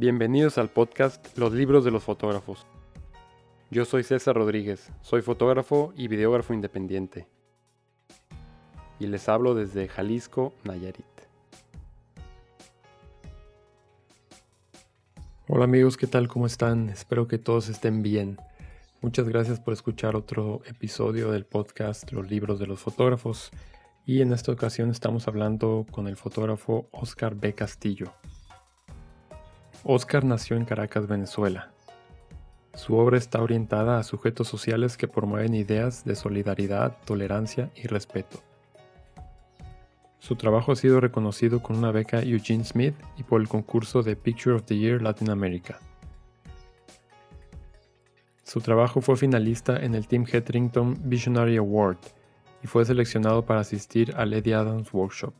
Bienvenidos al podcast Los libros de los fotógrafos. Yo soy César Rodríguez, soy fotógrafo y videógrafo independiente. Y les hablo desde Jalisco, Nayarit. Hola amigos, ¿qué tal? ¿Cómo están? Espero que todos estén bien. Muchas gracias por escuchar otro episodio del podcast Los libros de los fotógrafos. Y en esta ocasión estamos hablando con el fotógrafo Oscar B. Castillo. Oscar nació en Caracas, Venezuela. Su obra está orientada a sujetos sociales que promueven ideas de solidaridad, tolerancia y respeto. Su trabajo ha sido reconocido con una beca Eugene Smith y por el concurso de Picture of the Year Latin America. Su trabajo fue finalista en el Tim Hetherington Visionary Award y fue seleccionado para asistir al Eddie Adams Workshop.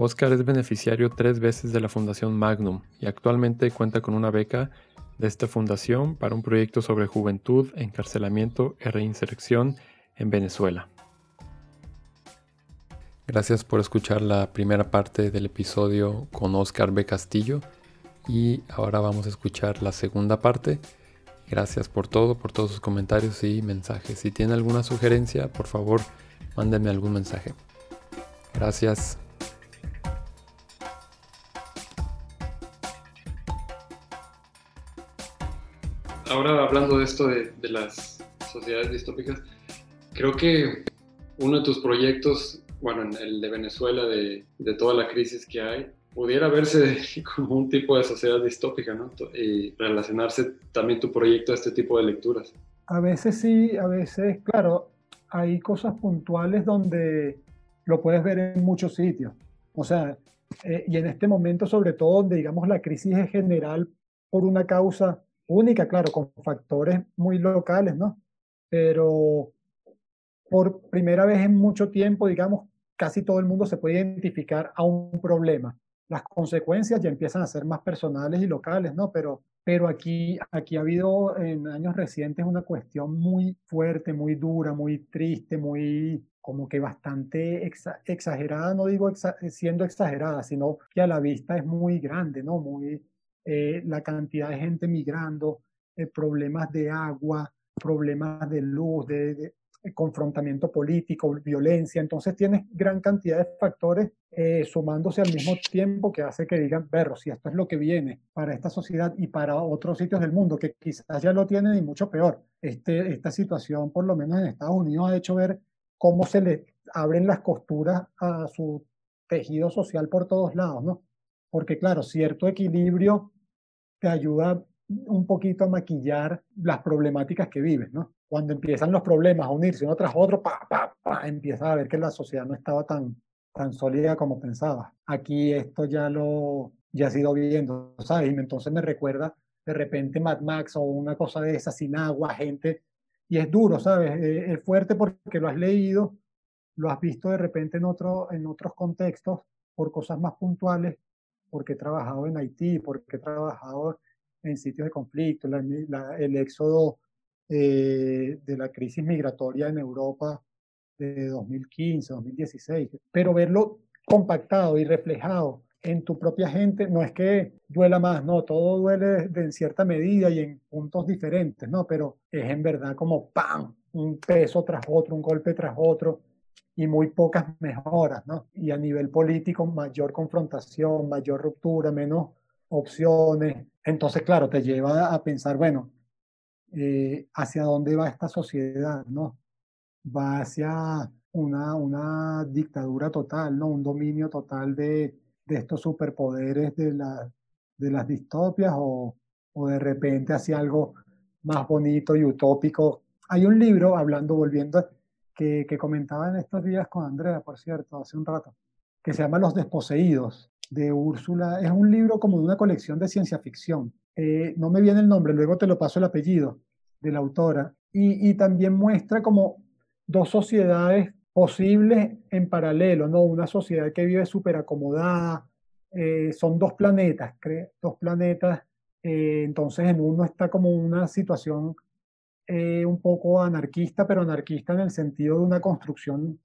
Oscar es beneficiario tres veces de la Fundación Magnum y actualmente cuenta con una beca de esta fundación para un proyecto sobre juventud, encarcelamiento y reinserción en Venezuela. Gracias por escuchar la primera parte del episodio con Oscar B. Castillo y ahora vamos a escuchar la segunda parte. Gracias por todo, por todos sus comentarios y mensajes. Si tiene alguna sugerencia, por favor, mándenme algún mensaje. Gracias. Ahora hablando de esto de, las sociedades distópicas, creo que uno de tus proyectos, bueno, el de Venezuela, de, toda la crisis que hay, pudiera verse como un tipo de sociedad distópica, ¿no? Y relacionarse también tu proyecto a este tipo de lecturas. A veces sí, a veces, claro, hay cosas puntuales donde lo puedes ver en muchos sitios. O sea, eh, y en este momento, sobre todo, donde digamos la crisis es general por una causa única, claro, con factores muy locales, ¿no? Pero por primera vez en mucho tiempo, digamos, casi todo el mundo se puede identificar a un problema. Las consecuencias ya empiezan a ser más personales y locales, ¿no? Pero, pero aquí, aquí ha habido en años recientes una cuestión muy fuerte, muy dura, muy triste, muy como que bastante exagerada, no digo siendo exagerada, sino que a la vista es muy grande, ¿no? Muy, eh, la cantidad de gente migrando, eh, problemas de agua, problemas de luz, de, confrontamiento político, violencia. Entonces tienes gran cantidad de factores eh, sumándose al mismo tiempo que hace que digan, perro, si esto es lo que viene para esta sociedad y para otros sitios del mundo que quizás ya lo tienen y mucho peor. Este, esta situación, por lo menos en Estados Unidos, ha hecho ver cómo se le abren las costuras a su tejido social por todos lados, ¿no? Porque claro, cierto equilibrio te ayuda un poquito a maquillar las problemáticas que vives, ¿no? Cuando empiezan los problemas a unirse uno tras otro, pa, pa, pa, empiezas a ver que la sociedad no estaba tan, tan sólida como pensaba. Aquí esto ya lo ya sido viendo, ¿sabes? Y entonces me recuerda de repente Mad Max o una cosa de esa sin agua, gente, y es duro, ¿sabes? Eh, es fuerte porque lo has leído, lo has visto de repente en, otro, en otros contextos por cosas más puntuales porque he trabajado en Haití, porque he trabajado en sitios de conflicto, el éxodo eh, de la crisis migratoria en Europa de 2015, 2016, pero verlo compactado y reflejado en tu propia gente no es que duela más, no, todo duele en cierta medida y en puntos diferentes, no, pero es en verdad como ¡pam! un peso tras otro, un golpe tras otro, y muy pocas mejoras, ¿no? Y a nivel político, mayor confrontación, mayor ruptura, menos opciones. Entonces, claro, te lleva a pensar, bueno, eh, ¿hacia dónde va esta sociedad, no? Va hacia una, una dictadura total, ¿no? Un dominio total de, de estos superpoderes de, la, de las distopias o, o de repente hacia algo más bonito y utópico. Hay un libro, hablando, volviendo que, comentaba en estos días con Andrea, por cierto, hace un rato, que se llama Los Desposeídos, de Úrsula. Es un libro como de una colección de ciencia ficción. Eh, no me viene el nombre, luego te lo paso el apellido de la autora. Y, también muestra como dos sociedades posibles en paralelo, ¿no? Una sociedad que vive súper acomodada, eh, son dos planetas, dos planetas, eh, entonces en uno está como una situación eh, un poco anarquista, pero anarquista en el sentido de una construcción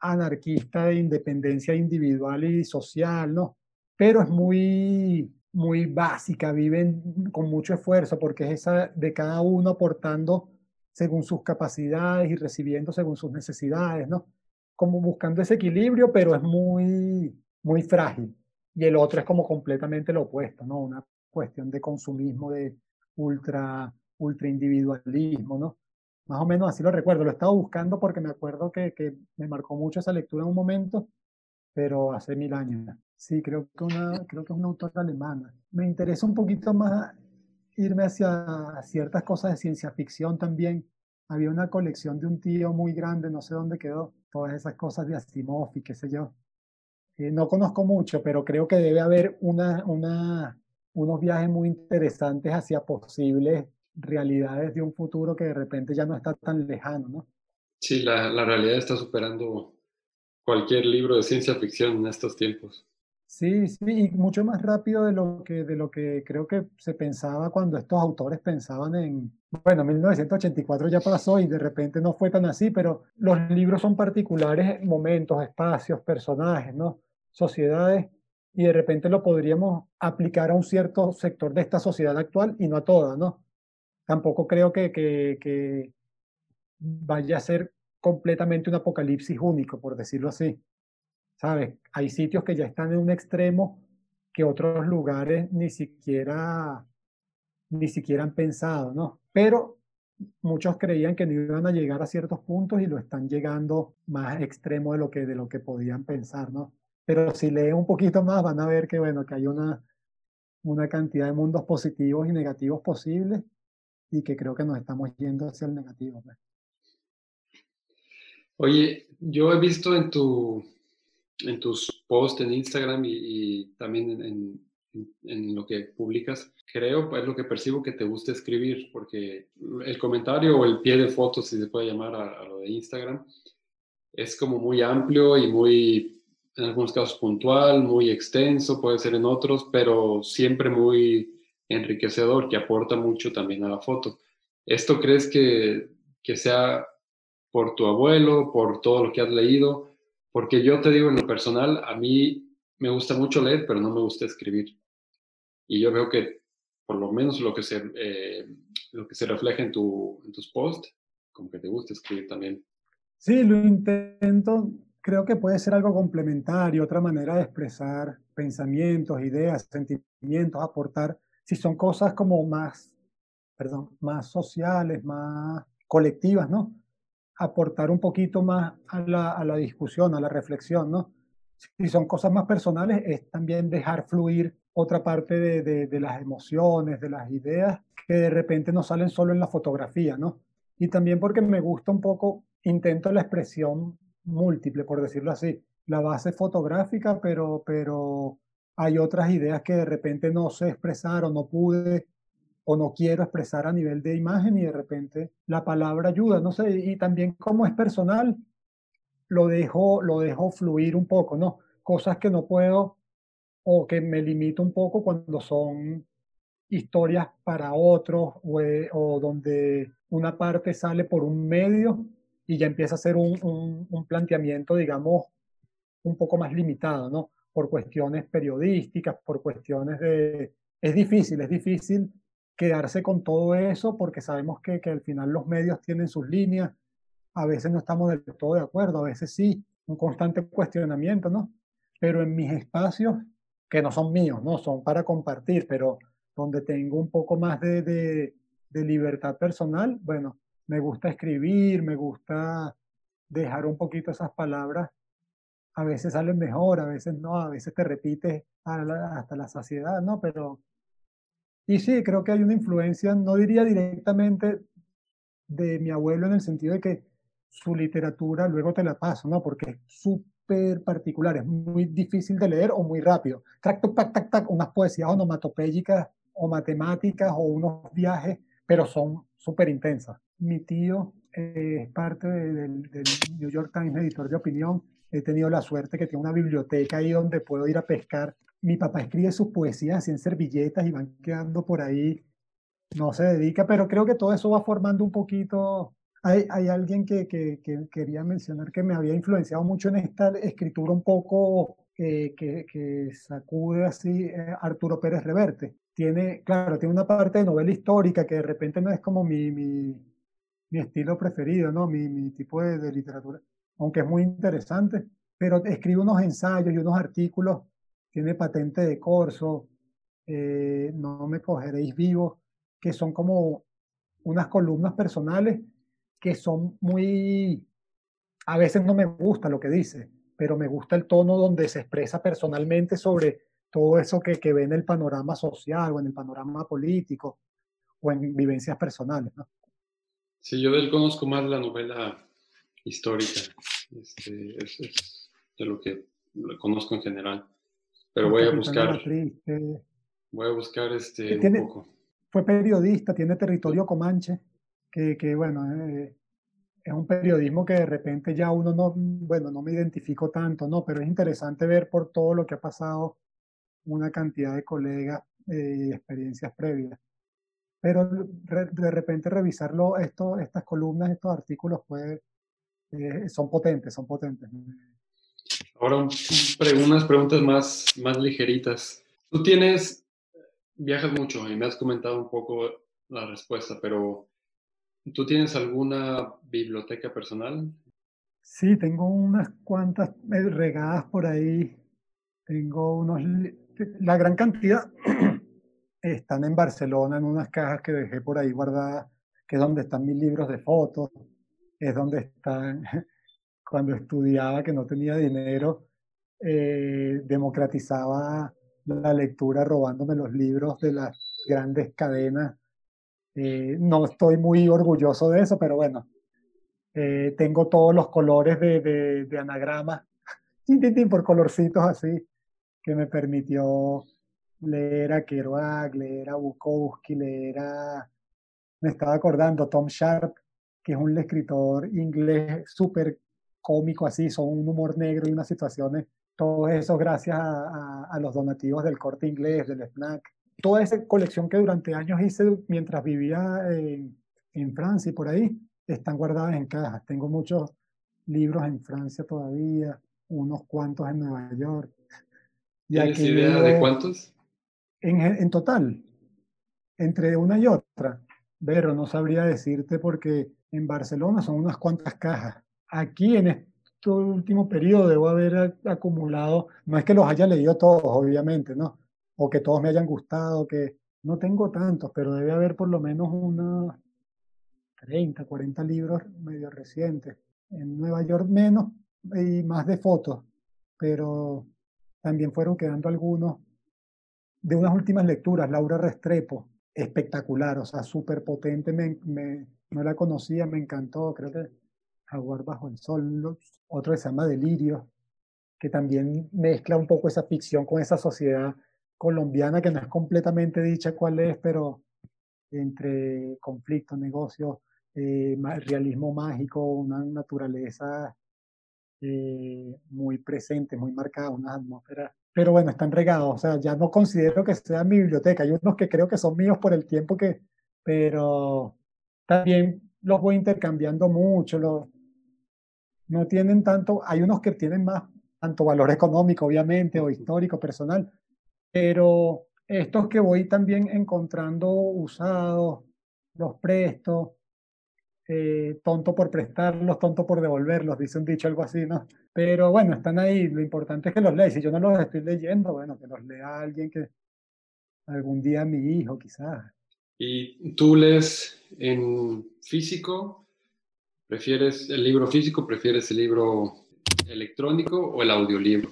anarquista de independencia individual y social, ¿no? pero es muy, muy básica, viven con mucho esfuerzo porque es esa de cada uno aportando según sus capacidades y recibiendo según sus necesidades, ¿no? Como buscando ese equilibrio, pero es muy, muy frágil. Y el otro es como completamente lo opuesto, ¿no? Una cuestión de consumismo, de ultra, ultra individualismo, ¿no? Más o menos así lo recuerdo. Lo he estado buscando porque me acuerdo que, que me marcó mucho esa lectura en un momento, pero hace mil años. Sí, creo que, una, creo que es una autora alemana. Me interesa un poquito más irme hacia ciertas cosas de ciencia ficción también. Había una colección de un tío muy grande, no sé dónde quedó, todas esas cosas de Asimov y qué sé yo. Eh, no conozco mucho, pero creo que debe haber una, una, unos viajes muy interesantes hacia posibles realidades de un futuro que de repente ya no está tan lejano, ¿no? Sí, la, la realidad está superando cualquier libro de ciencia ficción en estos tiempos. Sí, sí, y mucho más rápido de lo que, de lo que creo que se pensaba cuando estos autores pensaban en, bueno, 1984 ya pasó y de repente no fue tan así, pero los libros son particulares momentos, espacios, personajes, ¿no? Sociedades, y de repente lo podríamos aplicar a un cierto sector de esta sociedad actual y no a toda, ¿no? Tampoco creo que, vaya a ser completamente un apocalipsis único, por decirlo así. ¿sabes? Hay sitios que ya están en un extremo que otros lugares ni siquiera, ni siquiera han pensado, ¿no? Pero muchos creían que no iban a llegar a ciertos puntos y lo están llegando más extremo de lo que, de lo que podían pensar, ¿no? Pero si leen un poquito más van a ver que, bueno, que hay una, una cantidad de mundos positivos y negativos posibles y que creo que nos estamos yendo hacia el negativo. Pues. Oye, yo he visto en tu, en tus posts en Instagram y, también en, en, lo que publicas, creo, es lo que percibo que te gusta escribir, porque el comentario o el pie de fotos, si se puede llamar a, lo de Instagram, es como muy amplio y muy, en algunos casos puntual, muy extenso, puede ser en otros, pero siempre muy enriquecedor, que aporta mucho también a la foto. ¿Esto crees que, que sea por tu abuelo, por todo lo que has leído? Porque yo te digo en lo personal, a mí me gusta mucho leer, pero no me gusta escribir. Y yo veo que por lo menos lo que se, eh, lo que se refleja en, tu, en tus posts, como que te gusta escribir también. Sí, lo intento. Creo que puede ser algo complementario, otra manera de expresar pensamientos, ideas, sentimientos, aportar, si son cosas como más, perdón, más sociales, más colectivas, ¿no? aportar un poquito más a la, a la, discusión, a la reflexión, ¿no? Si son cosas más personales, es también dejar fluir otra parte de, de, de, las emociones, de las ideas, que de repente no salen solo en la fotografía, ¿no? Y también porque me gusta un poco, intento la expresión múltiple, por decirlo así, la base fotográfica, pero, pero hay otras ideas que de repente no sé expresar o no pude o no quiero expresar a nivel de imagen y de repente la palabra ayuda, no sé, y también como es personal, lo dejo, lo dejo fluir un poco, ¿no? Cosas que no puedo o que me limito un poco cuando son historias para otros o, eh, o donde una parte sale por un medio y ya empieza a ser un, un, un planteamiento, digamos, un poco más limitado, ¿no? Por cuestiones periodísticas, por cuestiones de... Es difícil, es difícil quedarse con todo eso porque sabemos que, que al final los medios tienen sus líneas, a veces no estamos del todo de acuerdo, a veces sí, un constante cuestionamiento, ¿no? Pero en mis espacios, que no son míos, no son para compartir, pero donde tengo un poco más de, de, de libertad personal, bueno, me gusta escribir, me gusta dejar un poquito esas palabras. A veces salen mejor, a veces no, a veces te repites hasta la saciedad, ¿no? Pero y sí, creo que hay una influencia, no diría directamente de mi abuelo en el sentido de que su literatura luego te la paso, ¿no? Porque es súper particular, es muy difícil de leer o muy rápido. Tac, tac, tac, tac, unas poesías onomatopéyicas o matemáticas o unos viajes, pero son súper intensas. Mi tío eh, es parte del, del New York Times, editor de opinión. He tenido la suerte que tiene una biblioteca ahí donde puedo ir a pescar mi papá escribe sus poesías en servilletas y van quedando por ahí, no se dedica, pero creo que todo eso va formando un poquito. Hay, hay alguien que, que, que, quería mencionar que me había influenciado mucho en esta escritura un poco eh, que, que, sacude así eh, Arturo Pérez Reverte. Tiene, claro, tiene una parte de novela histórica que de repente no es como mi, mi, mi estilo preferido, ¿no? Mi, mi tipo de, literatura, aunque es muy interesante, pero escribe unos ensayos y unos artículos, tiene patente de corso, eh, no me cogeréis vivo, que son como unas columnas personales que son muy, a veces no me gusta lo que dice, pero me gusta el tono donde se expresa personalmente sobre todo eso que, que ve en el panorama social o en el panorama político o en vivencias personales. ¿no? Yo de conozco más la novela histórica, este, es, es, de lo que conozco en general, pero voy a buscar, voy a buscar este un poco. Fue periodista, tiene territorio comanche, que, que bueno, eh, es un periodismo que de repente ya uno no, bueno, no me identifico tanto, ¿no? Pero es interesante ver por todo lo que ha pasado una cantidad de colegas y eh, experiencias previas. Pero de repente revisarlo, esto, estas columnas, estos artículos, pues, eh, son potentes, son potentes. Ahora, unas preguntas más, más ligeritas. Tú tienes, viajas mucho y me has comentado un poco la respuesta, pero ¿Tú tienes alguna biblioteca personal? Sí, tengo unas cuantas eh, regadas por ahí. Tengo unos, la gran cantidad están en Barcelona en unas cajas que dejé por ahí guardadas, que es donde están mis libros de fotos, es donde están, cuando estudiaba que no tenía dinero, eh, democratizaba la lectura robándome los libros de las grandes cadenas. Eh, no estoy muy orgulloso de eso, pero bueno, eh, tengo todos los colores de, de, de anagrama, por colorcitos así, que me permitió leer a Kerouac, leer a Bukowski, leer a... Me estaba acordando, Tom Sharp, que es un escritor inglés súper cómico así, son un humor negro y unas situaciones, todo eso gracias a, a, a los donativos del corte inglés, del snack toda esa colección que durante años hice mientras vivía en, en Francia y por ahí, están guardadas en cajas. Tengo muchos libros en Francia todavía, unos cuantos en Nueva York. ¿Tienes idea de cuántos? En, en, total, entre una y otra. Pero no sabría decirte porque en Barcelona son unas cuantas cajas. Aquí en este último periodo debo haber acumulado, no es que los haya leído todos, obviamente, ¿no? o que todos me hayan gustado, que no tengo tantos, pero debe haber por lo menos unos 30, 40 libros medio recientes. En Nueva York menos y más de fotos, pero también fueron quedando algunos de unas últimas lecturas, Laura Restrepo, espectacular, o sea, súper potente, me, no la conocía, me encantó, creo que Jaguar bajo el sol, otro que se llama Delirio, que también mezcla un poco esa ficción con esa sociedad colombiana que no es completamente dicha cuál es, pero entre conflicto, negocio, eh, realismo mágico, una naturaleza eh, muy presente, muy marcada, una atmósfera. Pero bueno, están regados, o sea, ya no considero que sea mi biblioteca. Hay unos que creo que son míos por el tiempo que, pero también los voy intercambiando mucho. Los, no tienen tanto, hay unos que tienen más, tanto valor económico, obviamente, o histórico, personal, pero estos que voy también encontrando usados, los presto, eh, tonto por prestarlos, tonto por devolverlos, dice un dicho algo así, ¿no? Pero bueno, están ahí, lo importante es que los lees. Si yo no los estoy leyendo, bueno, que los lea alguien que algún día mi hijo quizás. ¿Y tú lees en físico? ¿Prefieres el libro físico? ¿Prefieres el libro electrónico o el audiolibro?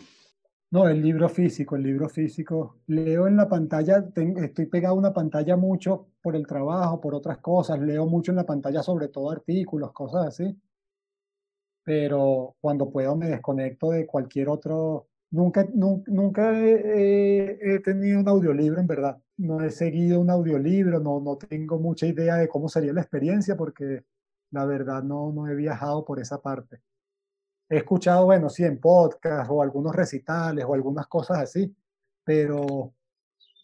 No, el libro físico, el libro físico. Leo en la pantalla, estoy pegado a una pantalla mucho por el trabajo, por otras cosas. Leo mucho en la pantalla, sobre todo artículos, cosas así. Pero cuando puedo me desconecto de cualquier otro. Nunca, nunca, he, tenido un audiolibro, en verdad. No he seguido un audiolibro, no, no tengo mucha idea de cómo sería la experiencia porque la verdad no, no he viajado por esa parte he escuchado, bueno, sí, en podcast o algunos recitales o algunas cosas así, pero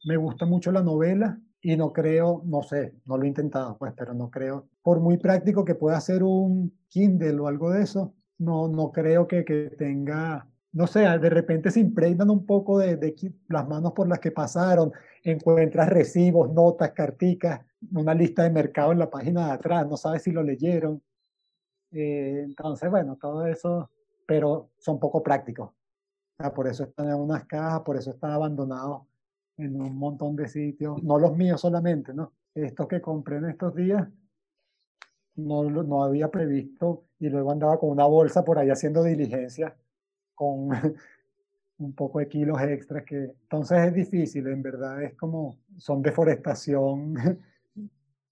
me gusta mucho la novela y no creo, no sé, no lo he intentado, pues, pero no creo, por muy práctico que pueda ser un Kindle o algo de eso, no, no creo que, que tenga no sé, de repente se impregnan un poco de, de, las manos por las que pasaron, encuentras recibos, notas, carticas, una lista de mercado en la página de atrás, no sabes si lo leyeron. Eh, entonces, bueno, todo eso, pero son poco prácticos. por eso están en unas cajas, por eso están abandonados en un montón de sitios, no los míos solamente, ¿no? Estos que compré en estos días, no, no había previsto y luego andaba con una bolsa por ahí haciendo diligencia con un poco de kilos extras que entonces es difícil, en verdad es como son deforestación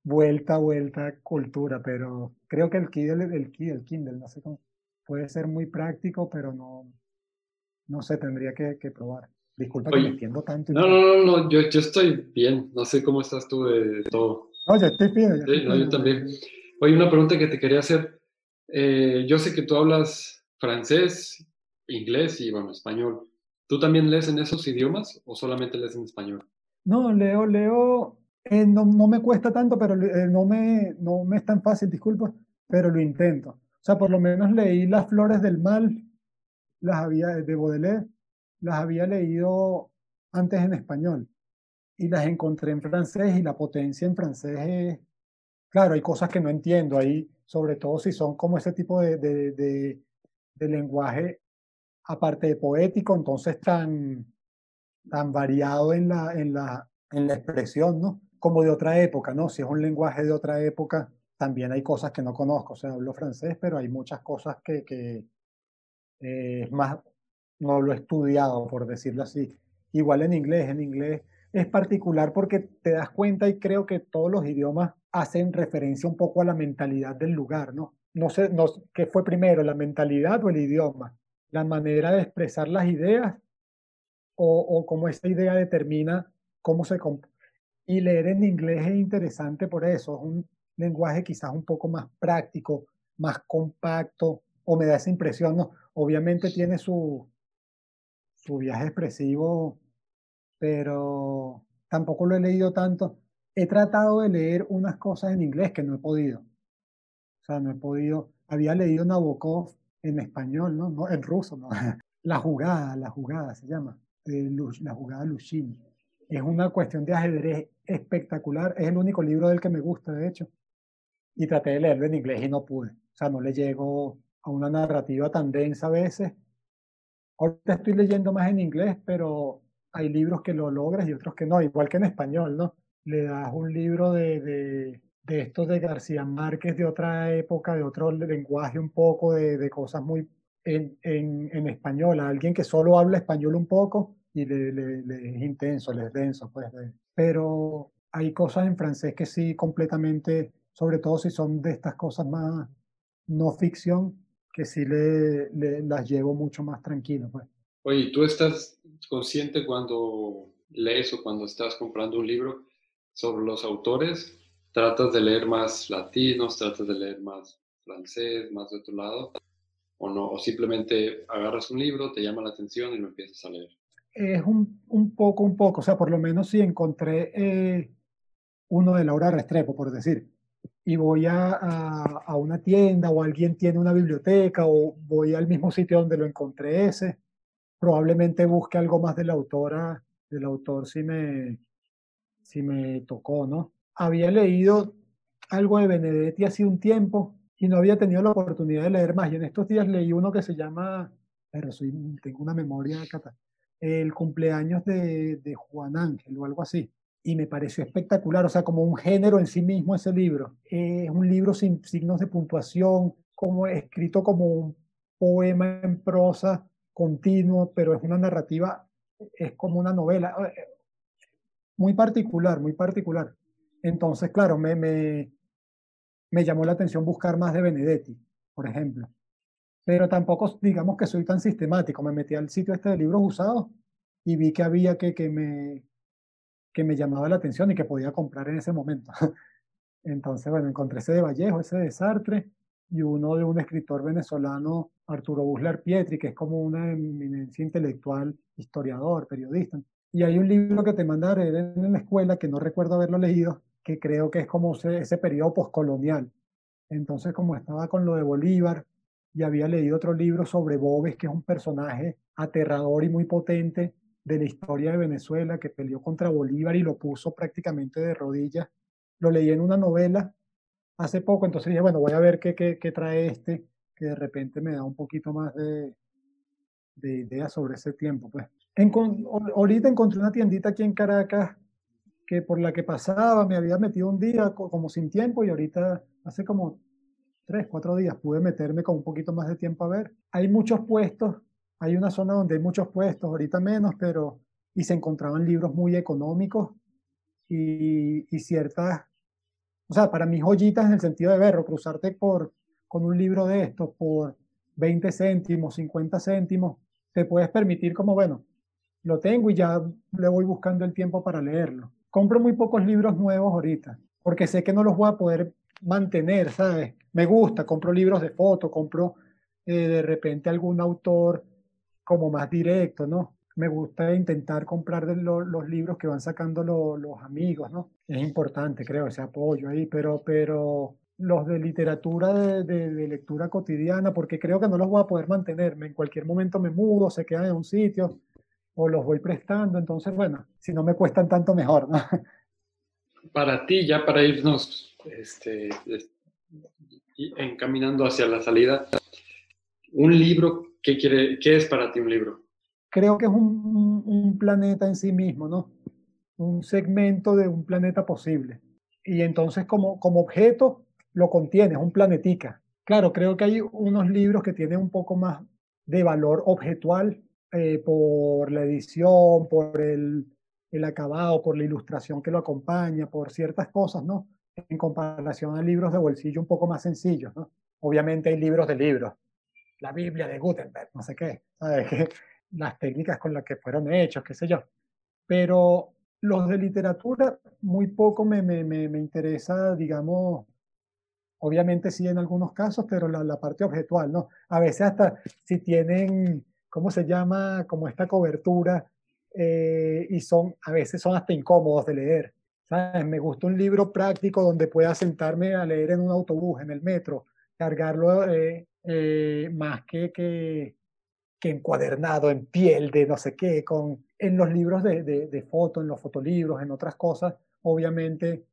vuelta vuelta cultura, pero creo que el Kindle, el, el Kindle, no sé cómo, puede ser muy práctico, pero no, no sé, tendría que, que probar. Disculpa que me entiendo tanto. No, no, no, yo, yo, estoy bien, no sé cómo estás tú de, todo. No, yo estoy bien. sí, yo también. Oye, una pregunta que te quería hacer. Eh, yo sé que tú hablas francés, inglés y, bueno, español. ¿Tú también lees en esos idiomas o solamente lees en español? No, leo, leo, eh, no, no, me cuesta tanto, pero eh, no, me, no me es tan fácil, disculpa, pero lo intento. O sea, por lo menos leí Las Flores del Mal, las había, de Baudelaire, las había leído antes en español y las encontré en francés y la potencia en francés es, claro, hay cosas que no entiendo ahí, sobre todo si son como ese tipo de, de, de, lenguaje aparte de poético, entonces tan, tan variado en la, en, la, en la expresión, ¿no? Como de otra época, ¿no? Si es un lenguaje de otra época, también hay cosas que no conozco, o sea, hablo francés, pero hay muchas cosas que, que eh, es más, no lo he estudiado, por decirlo así. Igual en inglés, en inglés es particular porque te das cuenta y creo que todos los idiomas hacen referencia un poco a la mentalidad del lugar, ¿no? No sé, no, ¿qué fue primero, la mentalidad o el idioma? la manera de expresar las ideas o, o cómo esa idea determina cómo se... Y leer en inglés es interesante por eso, es un lenguaje quizás un poco más práctico, más compacto, o me da esa impresión, ¿no? Obviamente tiene su, su viaje expresivo, pero tampoco lo he leído tanto. He tratado de leer unas cosas en inglés que no he podido. O sea, no he podido. Había leído Nabokov en español, ¿no? no en ruso, ¿no? La jugada, la jugada se llama, la jugada Lushini. Es una cuestión de ajedrez espectacular, es el único libro del que me gusta, de hecho. Y traté de leerlo en inglés y no pude. O sea, no le llego a una narrativa tan densa a veces. Ahorita estoy leyendo más en inglés, pero hay libros que lo logras y otros que no, igual que en español, ¿no? Le das un libro de, de de estos de García Márquez de otra época, de otro lenguaje un poco, de, de cosas muy en, en, en, español, a alguien que solo habla español un poco y le, es intenso, le es denso, pues. Pero hay cosas en francés que sí completamente, sobre todo si son de estas cosas más no ficción, que sí le las llevo mucho más tranquilo, pues. Oye, ¿tú estás consciente cuando lees o cuando estás comprando un libro sobre los autores tratas de leer más latinos, tratas de leer más francés, más de otro lado, o no, o simplemente agarras un libro, te llama la atención y lo empiezas a leer. Es un, un poco, un poco, o sea, por lo menos si encontré eh, uno de Laura Restrepo, por decir, y voy a, a, una tienda o alguien tiene una biblioteca o voy al mismo sitio donde lo encontré ese, probablemente busque algo más de la autora, del autor si me, si me tocó, ¿no? había leído algo de Benedetti hace un tiempo y no había tenido la oportunidad de leer más. Y en estos días leí uno que se llama, pero soy, tengo una memoria, el cumpleaños de, de Juan Ángel o algo así. Y me pareció espectacular, o sea, como un género en sí mismo ese libro. Es un libro sin signos de puntuación, como escrito como un poema en prosa continuo, pero es una narrativa, es como una novela. Muy particular, muy particular. Entonces, claro, me, me, me llamó la atención buscar más de Benedetti, por ejemplo. Pero tampoco, digamos que soy tan sistemático. Me metí al sitio este de libros usados y vi que había que, que, me, que me llamaba la atención y que podía comprar en ese momento. Entonces, bueno, encontré ese de Vallejo, ese de Sartre y uno de un escritor venezolano, Arturo Busler Pietri, que es como una eminencia intelectual, historiador, periodista. Y hay un libro que te mandaré en la escuela que no recuerdo haberlo leído, que creo que es como ese, ese periodo postcolonial. Entonces, como estaba con lo de Bolívar y había leído otro libro sobre Bobes, que es un personaje aterrador y muy potente de la historia de Venezuela, que peleó contra Bolívar y lo puso prácticamente de rodillas. Lo leí en una novela hace poco, entonces dije, bueno, voy a ver qué, qué, trae este, que de repente me da un poquito más de, de ideas sobre ese tiempo. Pues. En, ahorita encontré una tiendita aquí en Caracas que por la que pasaba me había metido un día como sin tiempo y ahorita hace como tres, cuatro días pude meterme con un poquito más de tiempo a ver. Hay muchos puestos, hay una zona donde hay muchos puestos, ahorita menos, pero y se encontraban libros muy económicos y, y ciertas, o sea, para mis joyitas en el sentido de verlo, cruzarte por, con un libro de estos por 20 céntimos, 50 céntimos, te puedes permitir como, bueno, lo tengo y ya le voy buscando el tiempo para leerlo. Compro muy pocos libros nuevos ahorita, porque sé que no los voy a poder mantener, ¿sabes? Me gusta, compro libros de foto, compro eh, de repente algún autor como más directo, ¿no? Me gusta intentar comprar los libros que van sacando los amigos, ¿no? Es importante, creo, ese apoyo ahí, pero, pero los de literatura de, de, lectura cotidiana, porque creo que no los voy a poder mantenerme. En cualquier momento me mudo, se quedan en un sitio o los voy prestando. Entonces, bueno, si no me cuestan tanto, mejor, ¿no? Para ti, ya para irnos este, encaminando hacia la salida, un libro, ¿qué, quiere, ¿qué es para ti un libro? Creo que es un, planeta en sí mismo, ¿no? Un segmento de un planeta posible. Y entonces como, como objeto lo contiene, es un planetica. Claro, creo que hay unos libros que tienen un poco más de valor objetual eh, por la edición, por el, el acabado, por la ilustración que lo acompaña, por ciertas cosas, ¿no? En comparación a libros de bolsillo un poco más sencillos, ¿no? Obviamente hay libros de libros. La Biblia de Gutenberg, no sé qué, ¿sabes? Las técnicas con las que fueron hechos, qué sé yo. Pero los de literatura, muy poco me, me, me, me interesa, digamos, obviamente sí en algunos casos, pero la, la, parte objetual, ¿no? A veces hasta si tienen, ¿cómo se llama? Como esta cobertura eh, y son, a veces son hasta incómodos de leer. Me gusta un libro práctico donde pueda sentarme a leer en un autobús, en el metro, cargarlo eh, eh, más que, que, que, encuadernado en piel de no sé qué, con, en los libros de, de, de foto, en los fotolibros, en otras cosas, obviamente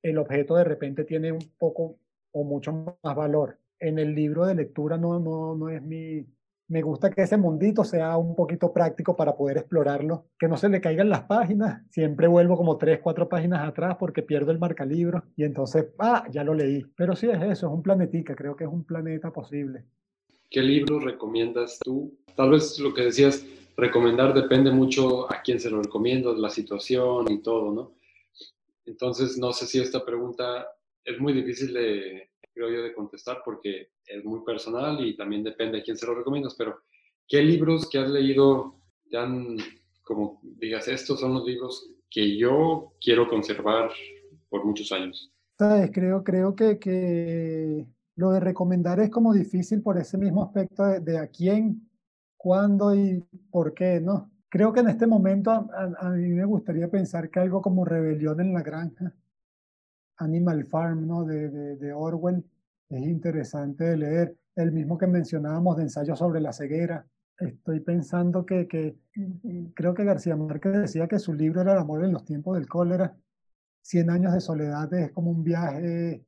el objeto de repente tiene un poco o mucho más valor. En el libro de lectura no, no, no es mi... Me gusta que ese mundito sea un poquito práctico para poder explorarlo, que no se le caigan las páginas. Siempre vuelvo como tres, cuatro páginas atrás porque pierdo el marcalibro y entonces, ah, ya lo leí. Pero sí es eso, es un planetica, creo que es un planeta posible. ¿Qué libro recomiendas tú? Tal vez lo que decías, recomendar depende mucho a quién se lo recomiendo, la situación y todo, ¿no? Entonces, no sé si esta pregunta es muy difícil de, creo yo, de contestar porque es muy personal y también depende de quién se lo recomiendas, pero ¿qué libros que has leído te han, como digas, estos son los libros que yo quiero conservar por muchos años? Sabes, creo, creo que, que lo de recomendar es como difícil por ese mismo aspecto de, de a quién, cuándo y por qué, ¿no? Creo que en este momento a, a, a, mí me gustaría pensar que algo como Rebelión en la Granja Animal Farm ¿no? de, de, de, Orwell es interesante de leer. El mismo que mencionábamos de ensayo sobre la ceguera. Estoy pensando que, que creo que García Márquez decía que su libro era El amor en los tiempos del cólera. Cien años de soledad es como un viaje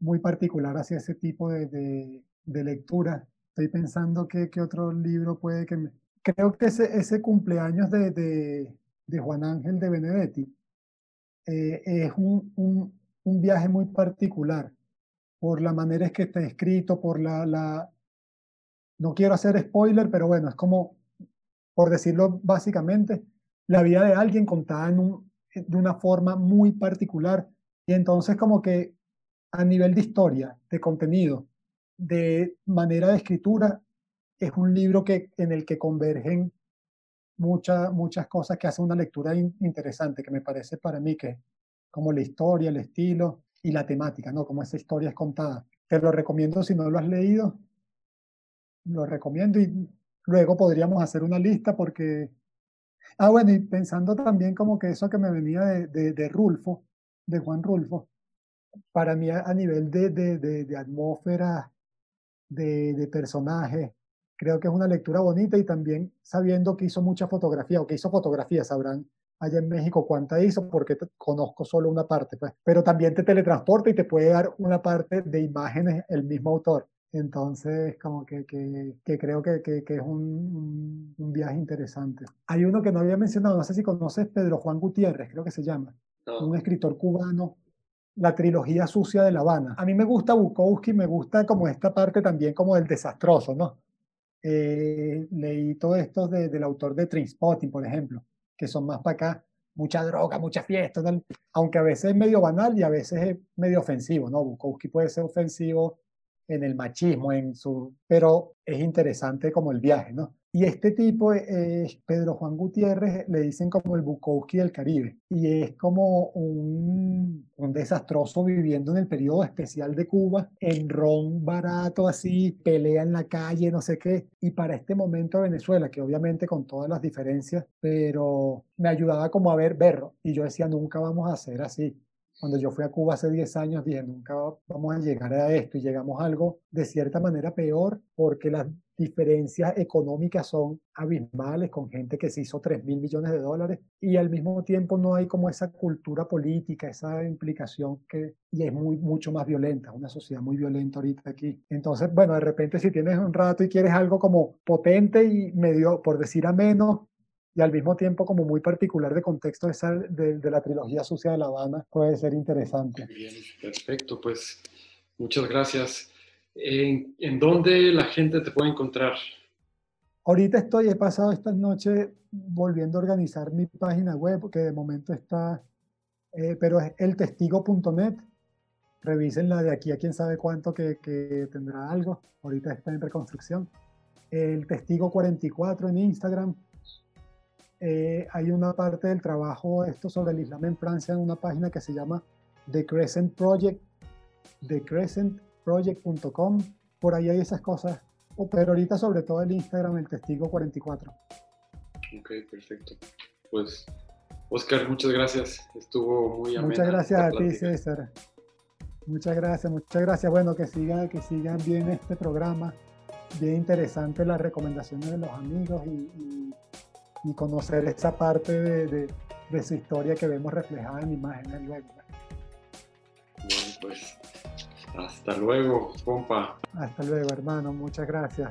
muy particular hacia ese tipo de, de, de lectura. Estoy pensando que, que, otro libro puede que... Me... Creo que ese, ese cumpleaños de, de, de Juan Ángel de Benedetti eh, es un, un, un viaje muy particular por la manera en que está escrito, por la. No quiero hacer spoiler, pero bueno, es como, por decirlo básicamente, la vida de alguien contada de una forma muy particular. Y entonces como que a nivel de historia, de contenido, de manera de escritura, es un libro que, en el que convergen muchas muchas cosas que hace una lectura in, interesante, que me parece para mí que como la historia, el estilo y la temática, ¿no? Como esa historia es contada. Te lo recomiendo si no lo has leído. Lo recomiendo y luego podríamos hacer una lista porque... Ah, bueno, y pensando también como que eso que me venía de, de, de Rulfo, de Juan Rulfo, para mí a, nivel de, de, de, atmósfera, de, de personaje, creo que es una lectura bonita y también sabiendo que hizo mucha fotografía o que hizo fotografía, sabrán allá en México cuánta hizo, porque conozco solo una parte, pues. Pero también te teletransporta y te puede dar una parte de imágenes el mismo autor. Entonces, como que, que, que creo que, que, es un, un, viaje interesante. Hay uno que no había mencionado, no sé si conoces Pedro Juan Gutiérrez, creo que se llama, un escritor cubano, la trilogía sucia de La Habana. A mí me gusta Bukowski, me gusta como esta parte también como del desastroso, ¿no? Eh, leí todo esto de, del autor de Trainspotting, por ejemplo, que son más para acá, mucha droga, mucha fiesta, aunque a veces es medio banal y a veces es medio ofensivo, ¿no? Bukowski puede ser ofensivo en el machismo, en su, pero es interesante como el viaje, ¿no? Y este tipo es Pedro Juan Gutiérrez, le dicen como el Bukowski del Caribe, y es como un, un, desastroso viviendo en el periodo especial de Cuba, en ron barato así, pelea en la calle, no sé qué, y para este momento Venezuela, que obviamente con todas las diferencias, pero me ayudaba como a ver, verlo, y yo decía, nunca vamos a hacer así cuando yo fui a Cuba hace 10 años, dije, nunca vamos a llegar a esto y llegamos a algo de cierta manera peor porque las diferencias económicas son abismales con gente que se hizo 3 mil millones de dólares y al mismo tiempo no hay como esa cultura política, esa implicación que y es muy, mucho más violenta, una sociedad muy violenta ahorita aquí. Entonces, bueno, de repente si tienes un rato y quieres algo como potente y medio, por decir a menos, y al mismo tiempo como muy particular de contexto esa de, de, la trilogía sucia de La Habana puede ser interesante. Bien, perfecto, pues muchas gracias. ¿En, ¿En, dónde la gente te puede encontrar? Ahorita estoy, he pasado esta noche volviendo a organizar mi página web, que de momento está, eh, pero es eltestigo.net. Revísenla de aquí a quién sabe cuánto que, tendrá algo. Ahorita está en reconstrucción. El Testigo 44 en Instagram eh, hay una parte del trabajo esto sobre el Islam en Francia en una página que se llama The Crescent Project, thecrescentproject.com. Por ahí hay esas cosas, pero ahorita sobre todo el Instagram, el Testigo 44. Ok, perfecto. Pues, Oscar, muchas gracias. Estuvo muy amena Muchas gracias a ti, César. Muchas gracias, muchas gracias. Bueno, que sigan, que sigan bien este programa. Bien interesante las recomendaciones de los amigos y y conocer esa parte de, de, su historia que vemos reflejada en imágenes luego. Bueno, pues hasta luego, compa. Hasta luego, hermano. Muchas gracias.